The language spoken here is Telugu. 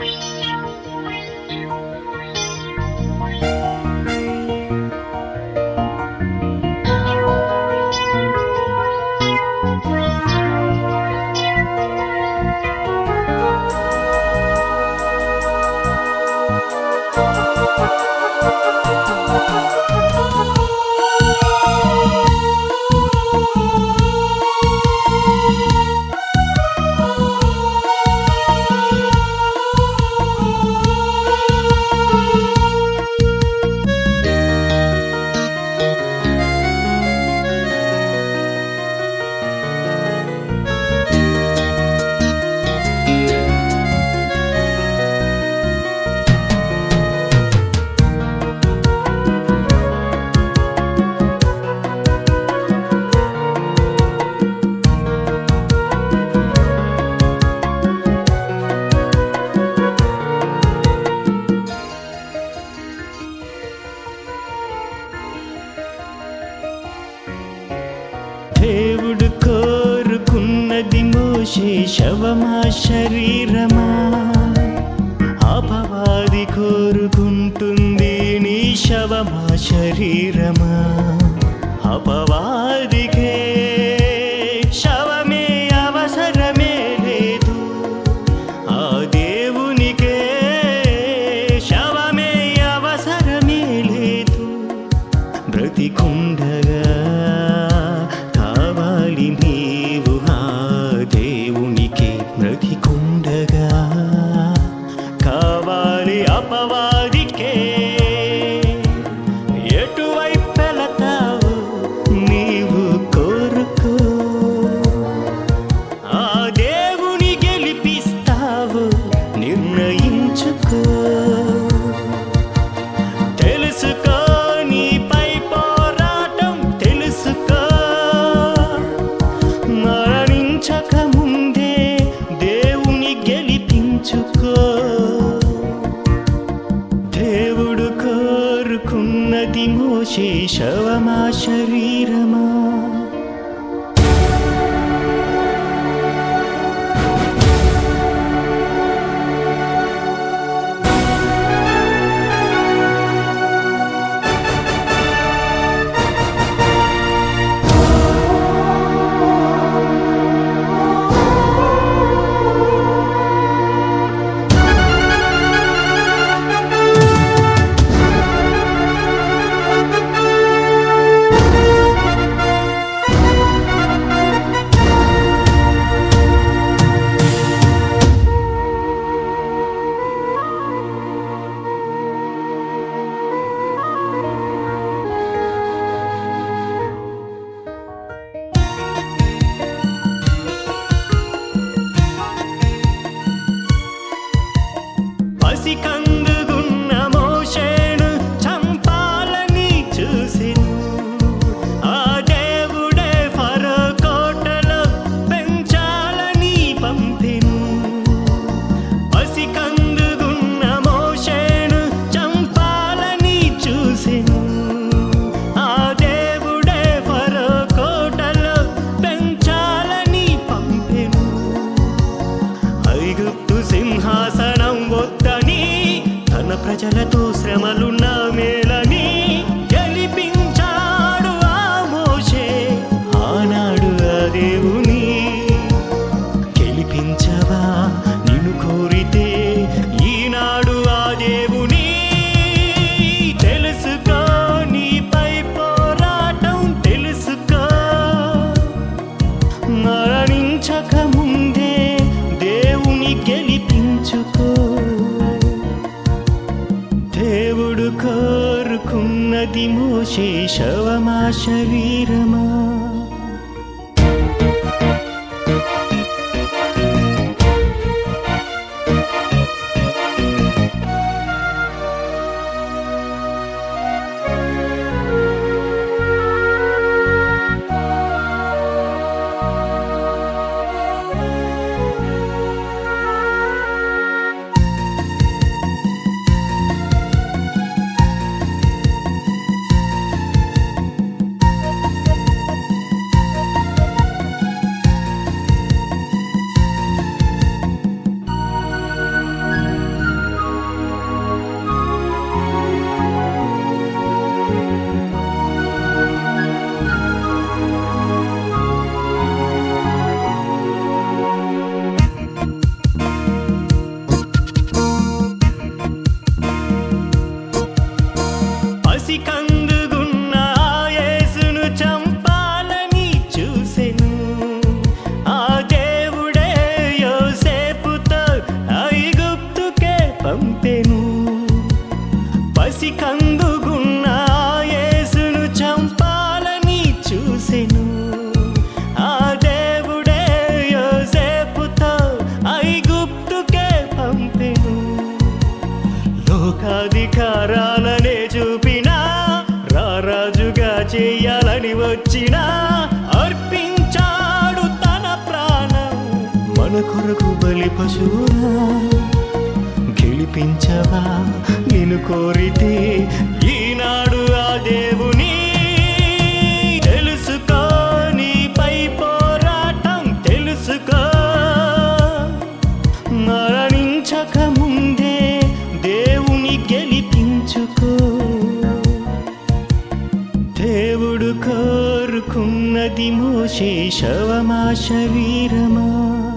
దేవుడు శేషవమా శరీరమా? అపవాది కోరుకుంటుంది నీ శవమా శరీరమా? అపవాదికే శవమే అవసరమే లేదు. ఆ దేవునికే శవమే అవసరమే లేదు. బ్రతికుండగా నిర్ణయించుకో తెలుసుకో నీపై పోరాటం తెలుసుకో మరణించక ముందే దేవుని గెలిపించుకో. దేవుడు కోరుకున్నది మోసే శవమా శరీరమా? しかん दिमूशेष शरीरमा పసి కందుకున్నాయేసును చంపాలని చూసెను. ఆ దేవుడే యోసేపుతో గుప్తుకే పంపెను. లోకాధికారాలనే చూపినా రారాజుగా చేయాలని వచ్చినా అర్పించాడు తన ప్రాణం. మన కొరకు బలి పశువు పిలిపించవా నిన్ను కోరితే ఈనాడు ఆ దేవుని తెలుసుకో నీపై పోరాటం తెలుసుకో. మరణించక ముందే దేవుని గెలిపించుకో. దేవుడు కోరుకున్నది మోషే శవమా శరీరమా?